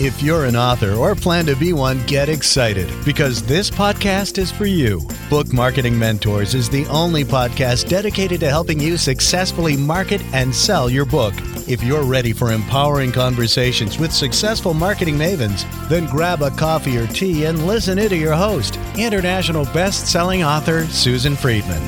If you're an author or plan to be one, get excited because this podcast is for you. Book Marketing Mentors is the only podcast dedicated to helping you successfully market and sell your book. If you're ready for empowering conversations with successful marketing mavens, then grab a coffee or tea and listen in to your host, international best-selling author Susan Friedman.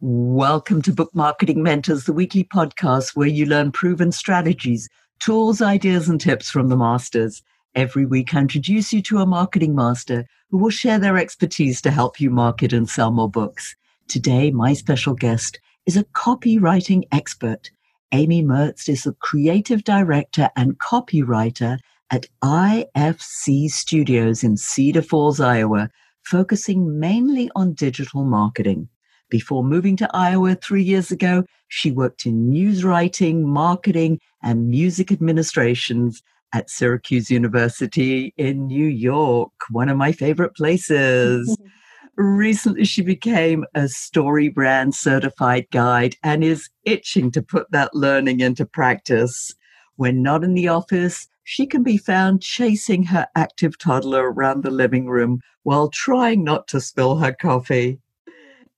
Welcome to Book Marketing Mentors, the weekly podcast where you learn proven strategies tools, ideas, and tips from the masters. Every week, I introduce you to a marketing master who will share their expertise to help you market and sell more books. Today, my special guest is a copywriting expert. Amy Mertz is the creative director and copywriter at IFC Studios in Cedar Falls, Iowa, focusing mainly on digital marketing. Before moving to Iowa three years ago, she worked in news writing, marketing, and music administrations at Syracuse University in New York, one of my favorite places. Recently, she became a story brand certified guide and is itching to put that learning into practice. When not in the office, she can be found chasing her active toddler around the living room while trying not to spill her coffee.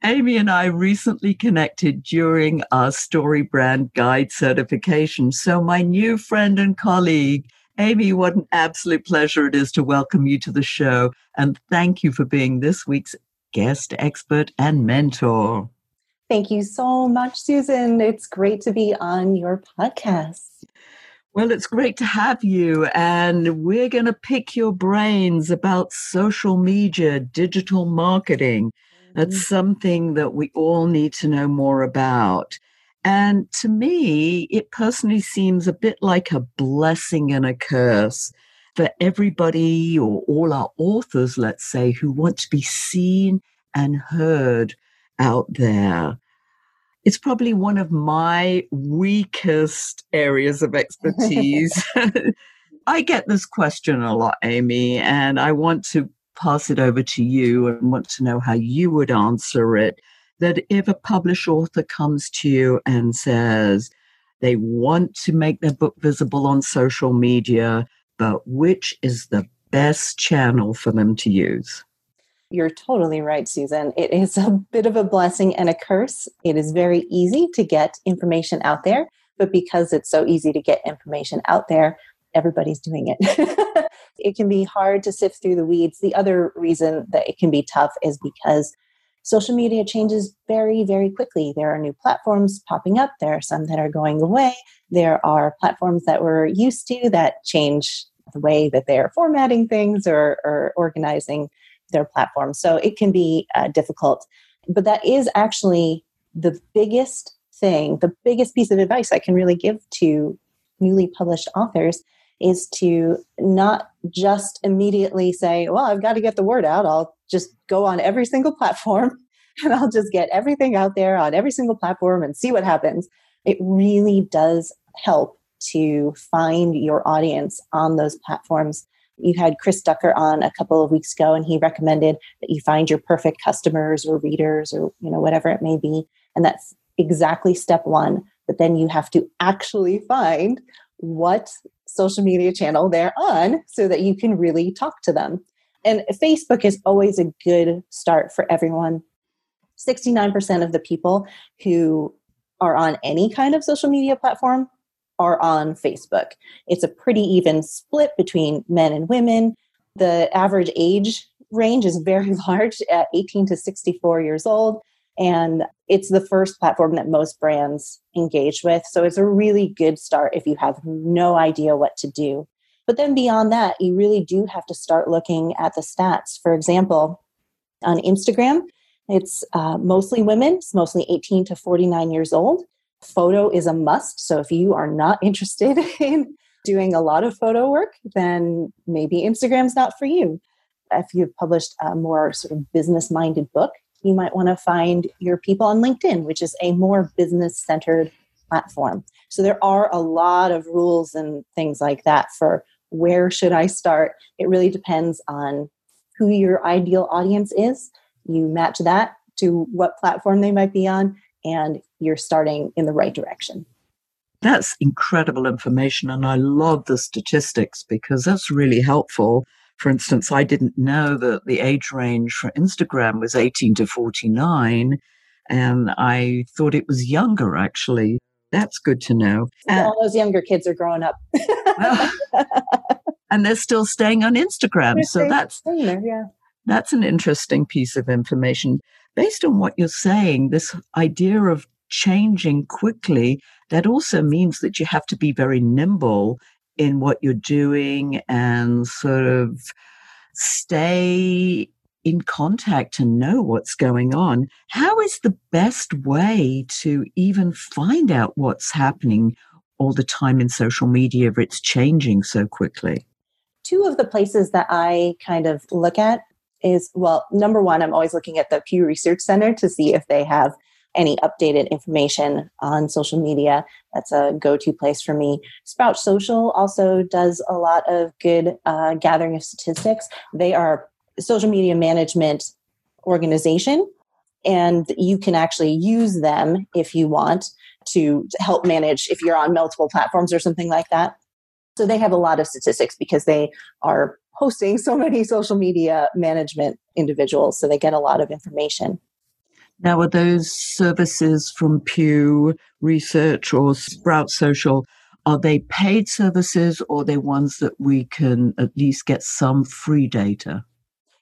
Amy and I recently connected during our Story Brand Guide certification. So, my new friend and colleague, Amy, what an absolute pleasure it is to welcome you to the show. And thank you for being this week's guest expert and mentor. Thank you so much, Susan. It's great to be on your podcast. Well, it's great to have you. And we're going to pick your brains about social media, digital marketing. That's mm-hmm. something that we all need to know more about. And to me, it personally seems a bit like a blessing and a curse for everybody or all our authors, let's say, who want to be seen and heard out there. It's probably one of my weakest areas of expertise. I get this question a lot, Amy, and I want to pass it over to you and want to know how you would answer it. That if a published author comes to you and says they want to make their book visible on social media, but which is the best channel for them to use? You're totally right, Susan. It is a bit of a blessing and a curse. It is very easy to get information out there, but because it's so easy to get information out there, everybody's doing it. it can be hard to sift through the weeds. The other reason that it can be tough is because social media changes very, very quickly. There are new platforms popping up, there are some that are going away. There are platforms that we're used to that change the way that they're formatting things or, or organizing their platforms. So it can be uh, difficult. But that is actually the biggest thing, the biggest piece of advice I can really give to newly published authors is to not just immediately say, well, I've got to get the word out. I'll just go on every single platform and I'll just get everything out there on every single platform and see what happens. It really does help to find your audience on those platforms. You had Chris Ducker on a couple of weeks ago and he recommended that you find your perfect customers or readers or you know whatever it may be and that's exactly step 1 but then you have to actually find what social media channel they're on so that you can really talk to them. And Facebook is always a good start for everyone. 69% of the people who are on any kind of social media platform are on Facebook. It's a pretty even split between men and women. The average age range is very large at 18 to 64 years old. And it's the first platform that most brands engage with. So it's a really good start if you have no idea what to do. But then beyond that, you really do have to start looking at the stats. For example, on Instagram, it's uh, mostly women, it's mostly 18 to 49 years old. Photo is a must. So if you are not interested in doing a lot of photo work, then maybe Instagram's not for you. If you've published a more sort of business minded book, you might want to find your people on LinkedIn, which is a more business centered platform. So there are a lot of rules and things like that for where should I start. It really depends on who your ideal audience is. You match that to what platform they might be on, and you're starting in the right direction. That's incredible information. And I love the statistics because that's really helpful. For instance, I didn't know that the age range for Instagram was 18 to 49. And I thought it was younger, actually. That's good to know. All those younger kids are growing up. and they're still staying on Instagram. They're so that's there, yeah. that's an interesting piece of information. Based on what you're saying, this idea of changing quickly, that also means that you have to be very nimble in what you're doing and sort of stay in contact and know what's going on. How is the best way to even find out what's happening all the time in social media if it's changing so quickly? Two of the places that I kind of look at is well, number one, I'm always looking at the Pew Research Center to see if they have any updated information on social media. That's a go to place for me. Sprout Social also does a lot of good uh, gathering of statistics. They are social media management organization, and you can actually use them if you want to help manage if you're on multiple platforms or something like that. So they have a lot of statistics because they are hosting so many social media management individuals, so they get a lot of information. Now, are those services from Pew Research or Sprout Social? Are they paid services or are they ones that we can at least get some free data?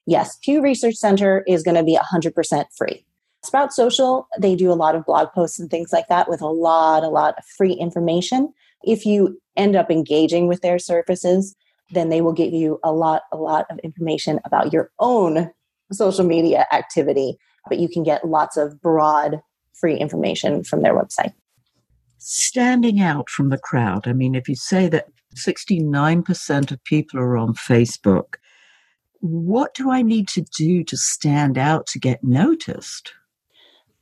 Yes, Pew Research Center is going to be 100% free. Sprout Social, they do a lot of blog posts and things like that with a lot, a lot of free information. If you end up engaging with their services, then they will give you a lot, a lot of information about your own social media activity but you can get lots of broad free information from their website. Standing out from the crowd. I mean, if you say that 69% of people are on Facebook, what do I need to do to stand out to get noticed?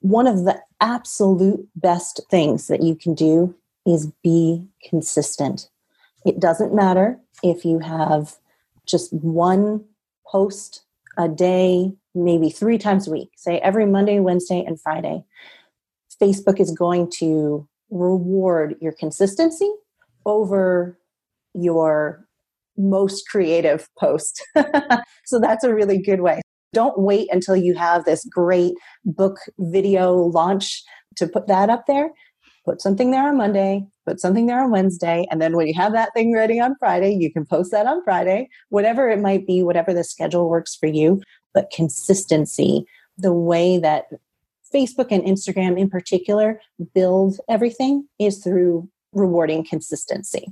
One of the absolute best things that you can do is be consistent. It doesn't matter if you have just one post a day maybe three times a week, say every Monday, Wednesday, and Friday, Facebook is going to reward your consistency over your most creative post. so that's a really good way. Don't wait until you have this great book video launch to put that up there. Put something there on Monday, put something there on Wednesday, and then when you have that thing ready on Friday, you can post that on Friday, whatever it might be, whatever the schedule works for you but consistency, the way that Facebook and Instagram in particular build everything is through rewarding consistency.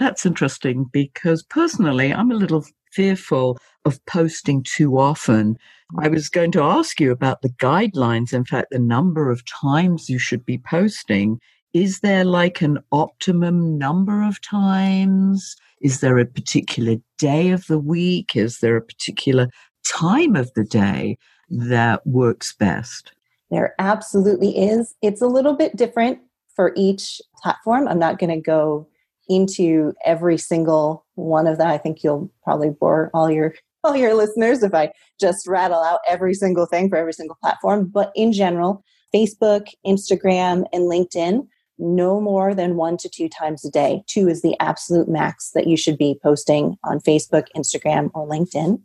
That's interesting because personally, I'm a little fearful of posting too often. I was going to ask you about the guidelines, in fact, the number of times you should be posting. Is there like an optimum number of times? Is there a particular day of the week? Is there a particular time of the day that works best? There absolutely is. It's a little bit different for each platform. I'm not going to go into every single one of them. I think you'll probably bore all your all your listeners if I just rattle out every single thing for every single platform. But in general, Facebook, Instagram, and LinkedIn, no more than one to two times a day. Two is the absolute max that you should be posting on Facebook, Instagram, or LinkedIn.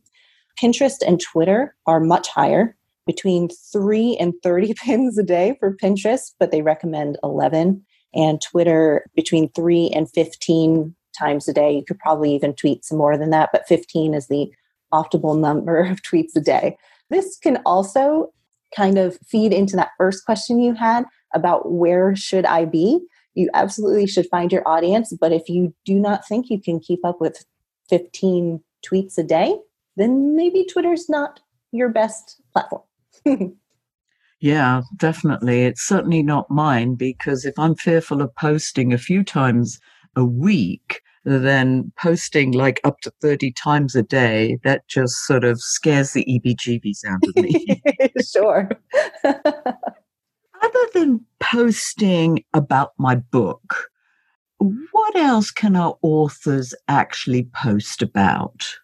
Pinterest and Twitter are much higher, between 3 and 30 pins a day for Pinterest, but they recommend 11. And Twitter between 3 and 15 times a day. You could probably even tweet some more than that, but 15 is the optimal number of tweets a day. This can also kind of feed into that first question you had about where should I be? You absolutely should find your audience, but if you do not think you can keep up with 15 tweets a day, then maybe Twitter's not your best platform. yeah, definitely. It's certainly not mine because if I'm fearful of posting a few times a week, then posting like up to 30 times a day, that just sort of scares the EBGBs out of me. sure. Other than posting about my book, what else can our authors actually post about?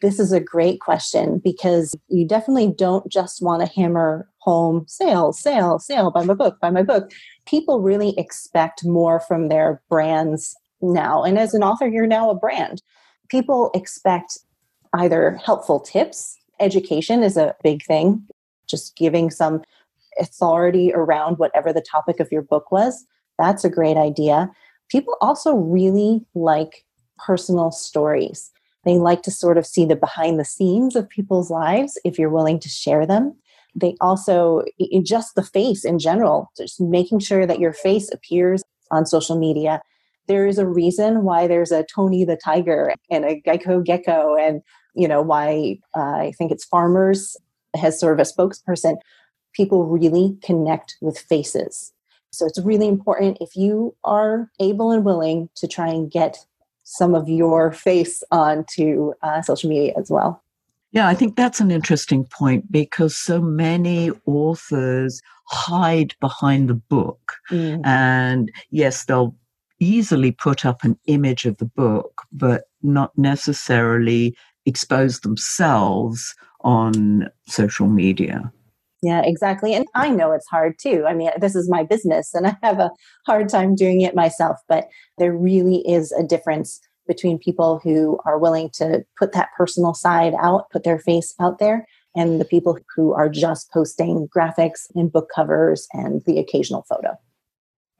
This is a great question because you definitely don't just want to hammer home sale, sale, sale, buy my book, buy my book. People really expect more from their brands now. And as an author, you're now a brand. People expect either helpful tips, education is a big thing, just giving some authority around whatever the topic of your book was. That's a great idea. People also really like personal stories. They like to sort of see the behind the scenes of people's lives if you're willing to share them. They also, just the face in general, just making sure that your face appears on social media. There is a reason why there's a Tony the Tiger and a Geico Gecko, and you know why uh, I think it's Farmers has sort of a spokesperson. People really connect with faces. So it's really important if you are able and willing to try and get some of your face onto uh, social media as well. Yeah, I think that's an interesting point because so many authors hide behind the book. Mm. And yes, they'll easily put up an image of the book, but not necessarily expose themselves on social media. Yeah, exactly. And I know it's hard too. I mean, this is my business and I have a hard time doing it myself, but there really is a difference between people who are willing to put that personal side out, put their face out there, and the people who are just posting graphics and book covers and the occasional photo.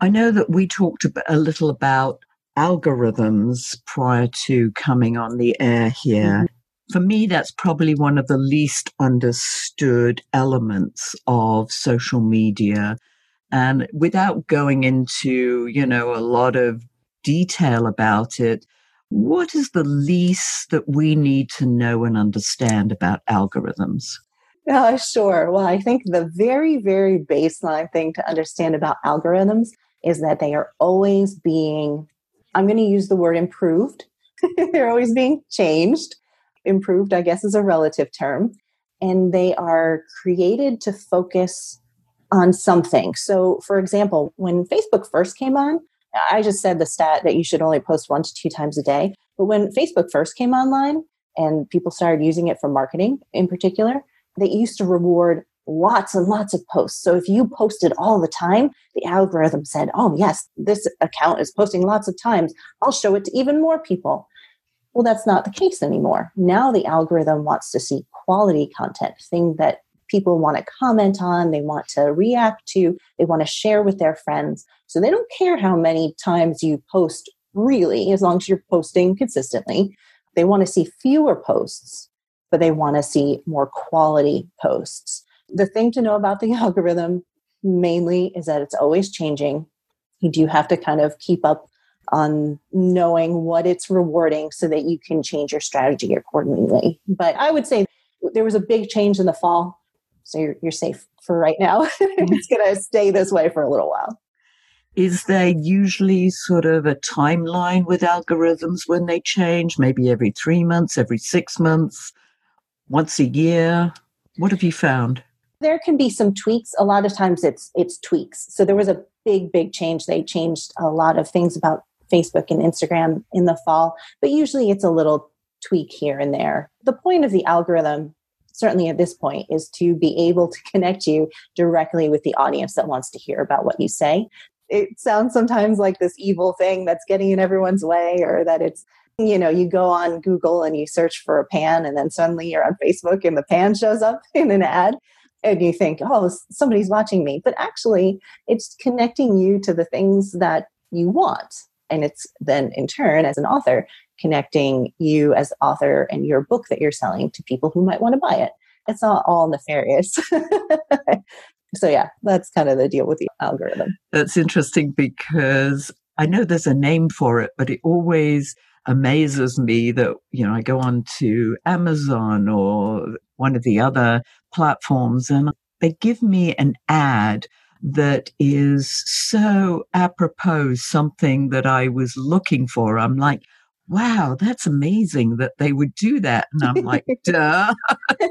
I know that we talked a little about algorithms prior to coming on the air here. Mm-hmm for me, that's probably one of the least understood elements of social media. And without going into, you know, a lot of detail about it, what is the least that we need to know and understand about algorithms? Uh, sure. Well, I think the very, very baseline thing to understand about algorithms is that they are always being, I'm going to use the word improved. They're always being changed improved, I guess, is a relative term. And they are created to focus on something. So, for example, when Facebook first came on, I just said the stat that you should only post one to two times a day. But when Facebook first came online and people started using it for marketing in particular, they used to reward lots and lots of posts. So if you posted all the time, the algorithm said, oh, yes, this account is posting lots of times. I'll show it to even more people. Well, that's not the case anymore. Now the algorithm wants to see quality content, thing that people want to comment on, they want to react to, they want to share with their friends. So they don't care how many times you post, really, as long as you're posting consistently. They want to see fewer posts, but they want to see more quality posts. The thing to know about the algorithm mainly is that it's always changing. You do have to kind of keep up on knowing what it's rewarding so that you can change your strategy accordingly. But I would say there was a big change in the fall. So you're, you're safe for right now. Mm-hmm. it's going to stay this way for a little while. Is there usually sort of a timeline with algorithms when they change? Maybe every three months, every six months, once a year? What have you found? There can be some tweaks. A lot of times it's it's tweaks. So there was a big, big change. They changed a lot of things about Facebook and Instagram in the fall, but usually it's a little tweak here and there. The point of the algorithm, certainly at this point, is to be able to connect you directly with the audience that wants to hear about what you say. It sounds sometimes like this evil thing that's getting in everyone's way, or that it's you know, you go on Google and you search for a pan, and then suddenly you're on Facebook and the pan shows up in an ad and you think, oh, somebody's watching me. But actually, it's connecting you to the things that you want. And it's then, in turn, as an author, connecting you as author and your book that you're selling to people who might want to buy it. It's not all nefarious. so, yeah, that's kind of the deal with the algorithm. That's interesting because I know there's a name for it, but it always amazes me that, you know, I go on to Amazon or one of the other platforms and they give me an ad that is so apropos something that I was looking for. I'm like, wow, that's amazing that they would do that. And I'm like, duh.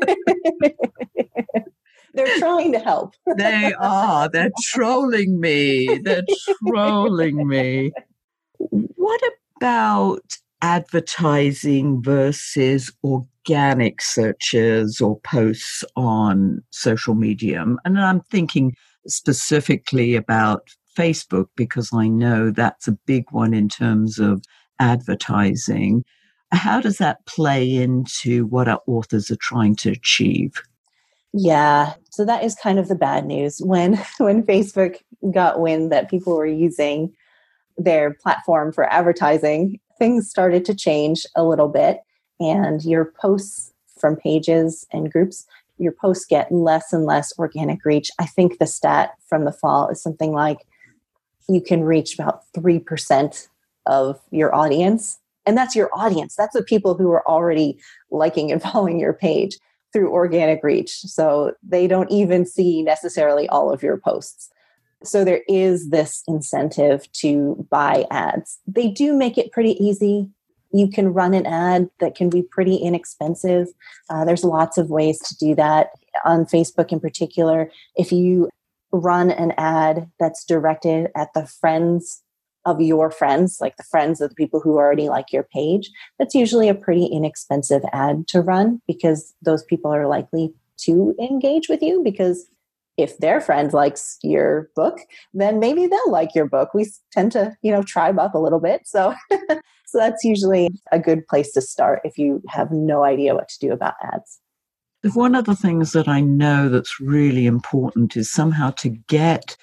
They're trying to help. they are. They're trolling me. They're trolling me. What about advertising versus organic? organic searches or posts on social media. And I'm thinking specifically about Facebook because I know that's a big one in terms of advertising. How does that play into what our authors are trying to achieve? Yeah, so that is kind of the bad news when when Facebook got wind that people were using their platform for advertising, things started to change a little bit and your posts from pages and groups your posts get less and less organic reach. I think the stat from the fall is something like you can reach about 3% of your audience. And that's your audience. That's the people who are already liking and following your page through organic reach. So they don't even see necessarily all of your posts. So there is this incentive to buy ads. They do make it pretty easy. You can run an ad that can be pretty inexpensive. Uh, there's lots of ways to do that on Facebook in particular. If you run an ad that's directed at the friends of your friends, like the friends of the people who already like your page, that's usually a pretty inexpensive ad to run because those people are likely to engage with you because if their friend likes your book, then maybe they'll like your book. We tend to, you know, tribe up a little bit. So so that's usually a good place to start if you have no idea what to do about ads. One of the things that I know that's really important is somehow to get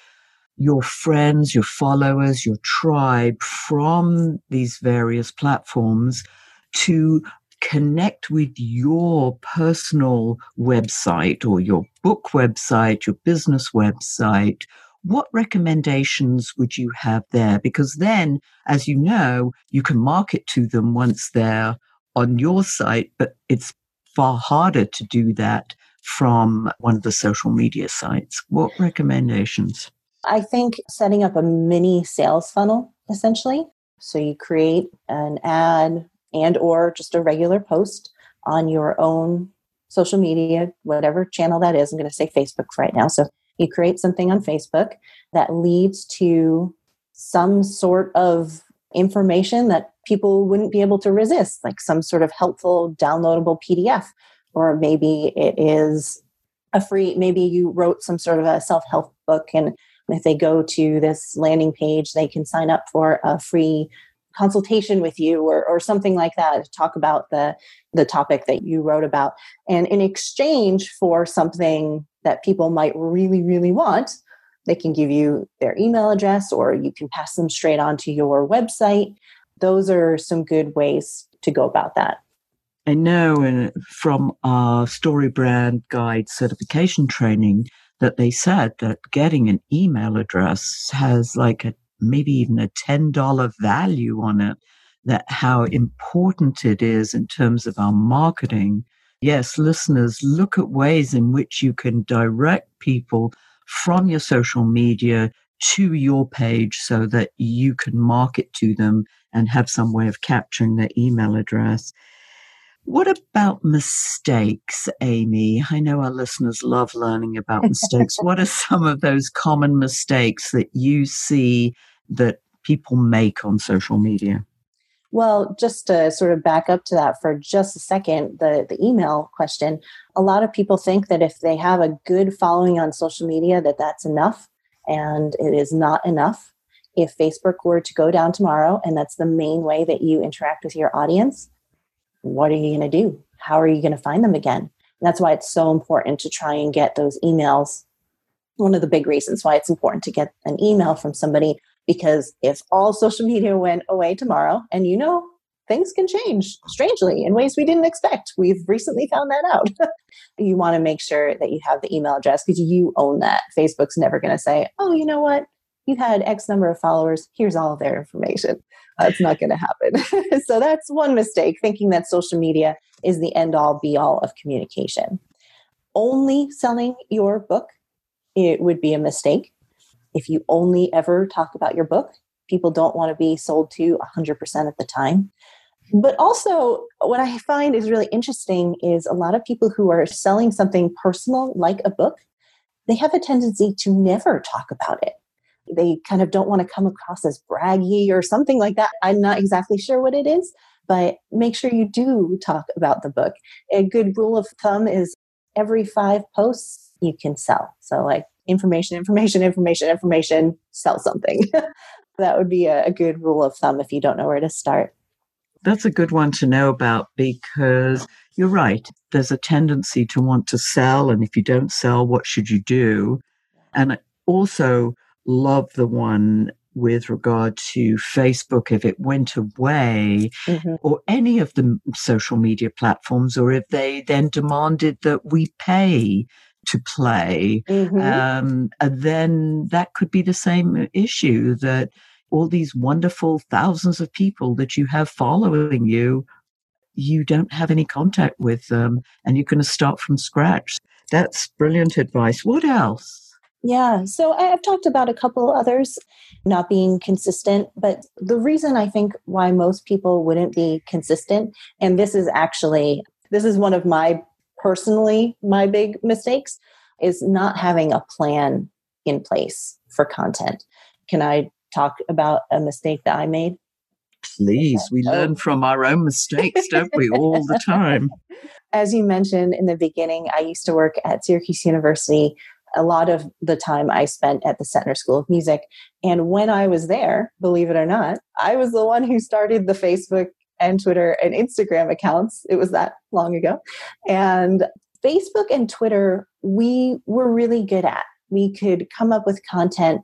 your friends, your followers, your tribe from these various platforms to connect with your personal website or your book website, your business website, what recommendations would you have there? Because then, as you know, you can market to them once they're on your site, but it's far harder to do that from one of the social media sites. What recommendations? I think setting up a mini sales funnel essentially. So you create an ad and or just a regular post on your own social media, whatever channel that is. I'm going to say Facebook right now. So you create something on Facebook that leads to some sort of information that people wouldn't be able to resist, like some sort of helpful downloadable PDF. Or maybe it is a free, maybe you wrote some sort of a self help book. And if they go to this landing page, they can sign up for a free consultation with you or, or something like that to talk about the the topic that you wrote about. And in exchange for something that people might really really want they can give you their email address or you can pass them straight on to your website. Those are some good ways to go about that. I know from our story brand guide certification training that they said that getting an email address has like a maybe even a $10 value on it, that how important it is in terms of our marketing. Yes, listeners, look at ways in which you can direct people from your social media to your page so that you can market to them and have some way of capturing their email address. What about mistakes, Amy? I know our listeners love learning about mistakes. what are some of those common mistakes that you see that people make on social media? Well, just to sort of back up to that for just a second, the, the email question, a lot of people think that if they have a good following on social media, that that's enough. And it is not enough. If Facebook were to go down tomorrow and that's the main way that you interact with your audience, what are you going to do? How are you going to find them again? And that's why it's so important to try and get those emails. One of the big reasons why it's important to get an email from somebody because if all social media went away tomorrow, and you know, things can change strangely in ways we didn't expect. We've recently found that out. you want to make sure that you have the email address because you own that. Facebook's never going to say, oh, you know what? You had X number of followers. Here's all of their information. That's not going to happen. so that's one mistake, thinking that social media is the end all be all of communication. Only selling your book, it would be a mistake if you only ever talk about your book, people don't want to be sold to 100% of the time. But also, what I find is really interesting is a lot of people who are selling something personal, like a book, they have a tendency to never talk about it. They kind of don't want to come across as braggy or something like that. I'm not exactly sure what it is, but make sure you do talk about the book. A good rule of thumb is every five posts you can sell. So, like information, information, information, information, sell something. that would be a, a good rule of thumb if you don't know where to start. That's a good one to know about because you're right. There's a tendency to want to sell. And if you don't sell, what should you do? And I also love the one with regard to Facebook if it went away mm-hmm. or any of the social media platforms, or if they then demanded that we pay to play, mm-hmm. um, then that could be the same issue that all these wonderful thousands of people that you have following you, you don't have any contact with them and you're going to start from scratch. That's brilliant advice. What else? Yeah, so I've talked about a couple others not being consistent, but the reason I think why most people wouldn't be consistent, and this is actually, this is one of my personally, my big mistakes, is not having a plan in place for content. Can I talk about a mistake that I made? Please, we oh. learn from our own mistakes, don't we, all the time? As you mentioned in the beginning, I used to work at Syracuse University a lot of the time I spent at the Setnor School of Music. And when I was there, believe it or not, I was the one who started the Facebook and Twitter and Instagram accounts. It was that long ago. And Facebook and Twitter, we were really good at. We could come up with content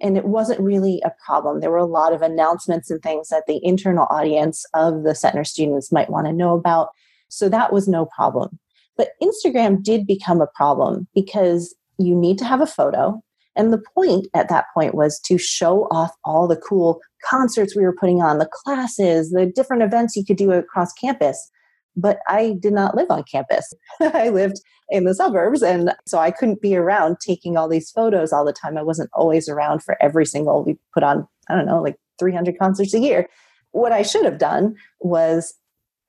and it wasn't really a problem. There were a lot of announcements and things that the internal audience of the Setnor students might want to know about. So that was no problem. But Instagram did become a problem because you need to have a photo. And the point at that point was to show off all the cool concerts we were putting on, the classes, the different events you could do across campus. But I did not live on campus. I lived in the suburbs. And so I couldn't be around taking all these photos all the time. I wasn't always around for every single, we put on, I don't know, like 300 concerts a year. What I should have done was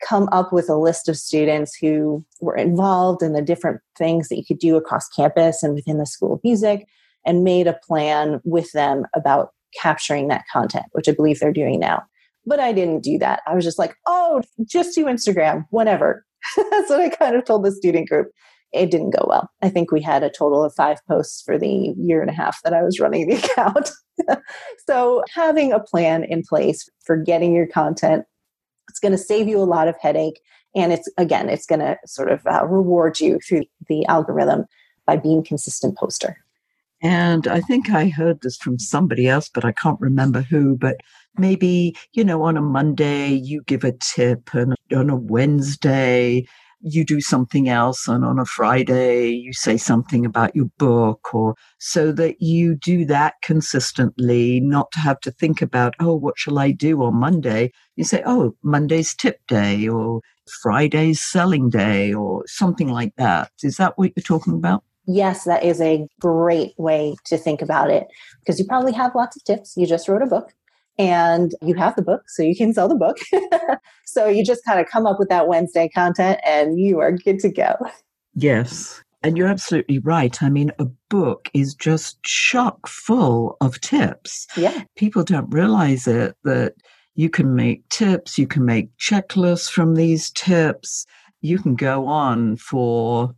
come up with a list of students who were involved in the different things that you could do across campus and within the School of Music and made a plan with them about capturing that content, which I believe they're doing now. But I didn't do that. I was just like, oh, just do Instagram, whatever. That's what I kind of told the student group. It didn't go well. I think we had a total of five posts for the year and a half that I was running the account. so, having a plan in place for getting your content it's going to save you a lot of headache. And it's, again, it's going to sort of uh, reward you through the algorithm by being consistent poster. And I think I heard this from somebody else, but I can't remember who. But maybe, you know, on a Monday, you give a tip, and on a Wednesday, you do something else and on a friday you say something about your book or so that you do that consistently not to have to think about oh what shall i do on monday you say oh monday's tip day or friday's selling day or something like that is that what you're talking about Yes, that is a great way to think about it because you probably have lots of tips. You just wrote a book and you have the book so you can sell the book. so you just kind of come up with that Wednesday content and you are good to go. Yes. And you're absolutely right. I mean, a book is just chock full of tips. Yeah. People don't realize it that you can make tips, you can make checklists from these tips. You can go on for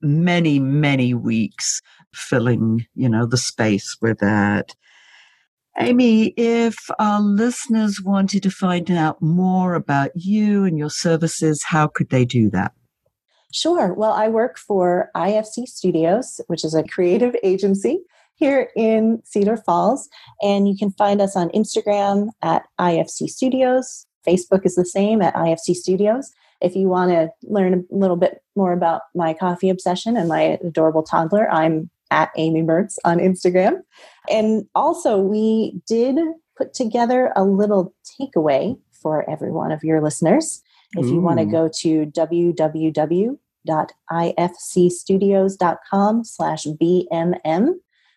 many, many weeks filling, you know, the space with that. Amy, if our listeners wanted to find out more about you and your services, how could they do that? Sure. Well, I work for IFC Studios, which is a creative agency here in Cedar Falls. And you can find us on Instagram at IFC Studios. Facebook is the same at IFC Studios. If you want to learn a little bit more about my coffee obsession and my adorable toddler, I'm at Amy Mertz on Instagram. And also, we did put together a little takeaway for every one of your listeners. If you want to go to www.ifcstudios.com slash BMM,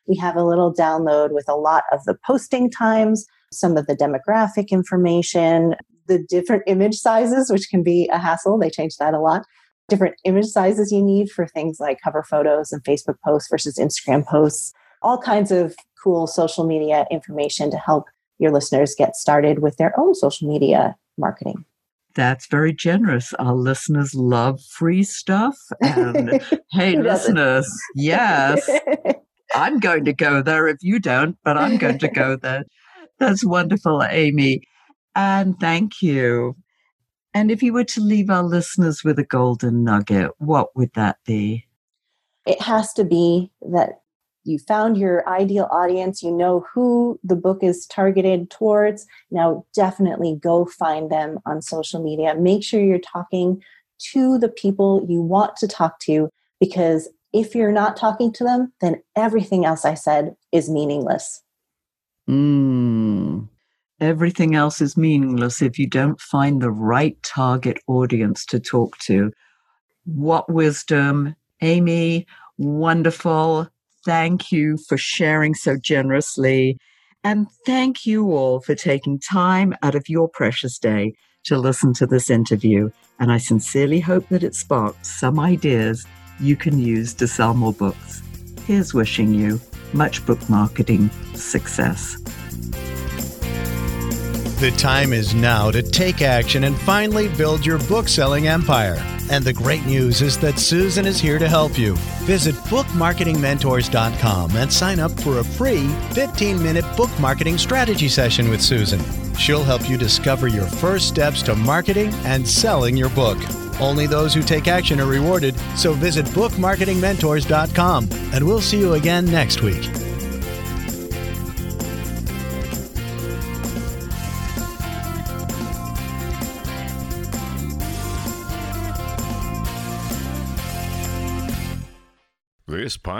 we have a little download with a lot of the posting times, some of the demographic information, the different image sizes, which can be a hassle. They change that a lot different image sizes you need for things like cover photos and Facebook posts versus Instagram posts, all kinds of cool social media information to help your listeners get started with their own social media marketing. That's very generous. Our listeners love free stuff. And hey, listeners, yes, I'm going to go there if you don't, but I'm going to go there. That's wonderful, Amy. And thank you. And if you were to leave our listeners with a golden nugget, what would that be? It has to be that you found your ideal audience, you know who the book is targeted towards. Now, definitely go find them on social media. Make sure you're talking to the people you want to talk to because if you're not talking to them, then everything else I said is meaningless. Mm. Everything else is meaningless if you don't find the right target audience to talk to. What wisdom, Amy. Wonderful. Thank you for sharing so generously. And thank you all for taking time out of your precious day to listen to this interview. And I sincerely hope that it sparked some ideas you can use to sell more books. Here's wishing you much book marketing success. The time is now to take action and finally build your book selling empire. And the great news is that Susan is here to help you. Visit bookmarketingmentors.com and sign up for a free 15 minute book marketing strategy session with Susan. She'll help you discover your first steps to marketing and selling your book. Only those who take action are rewarded, so visit bookmarketingmentors.com and we'll see you again next week.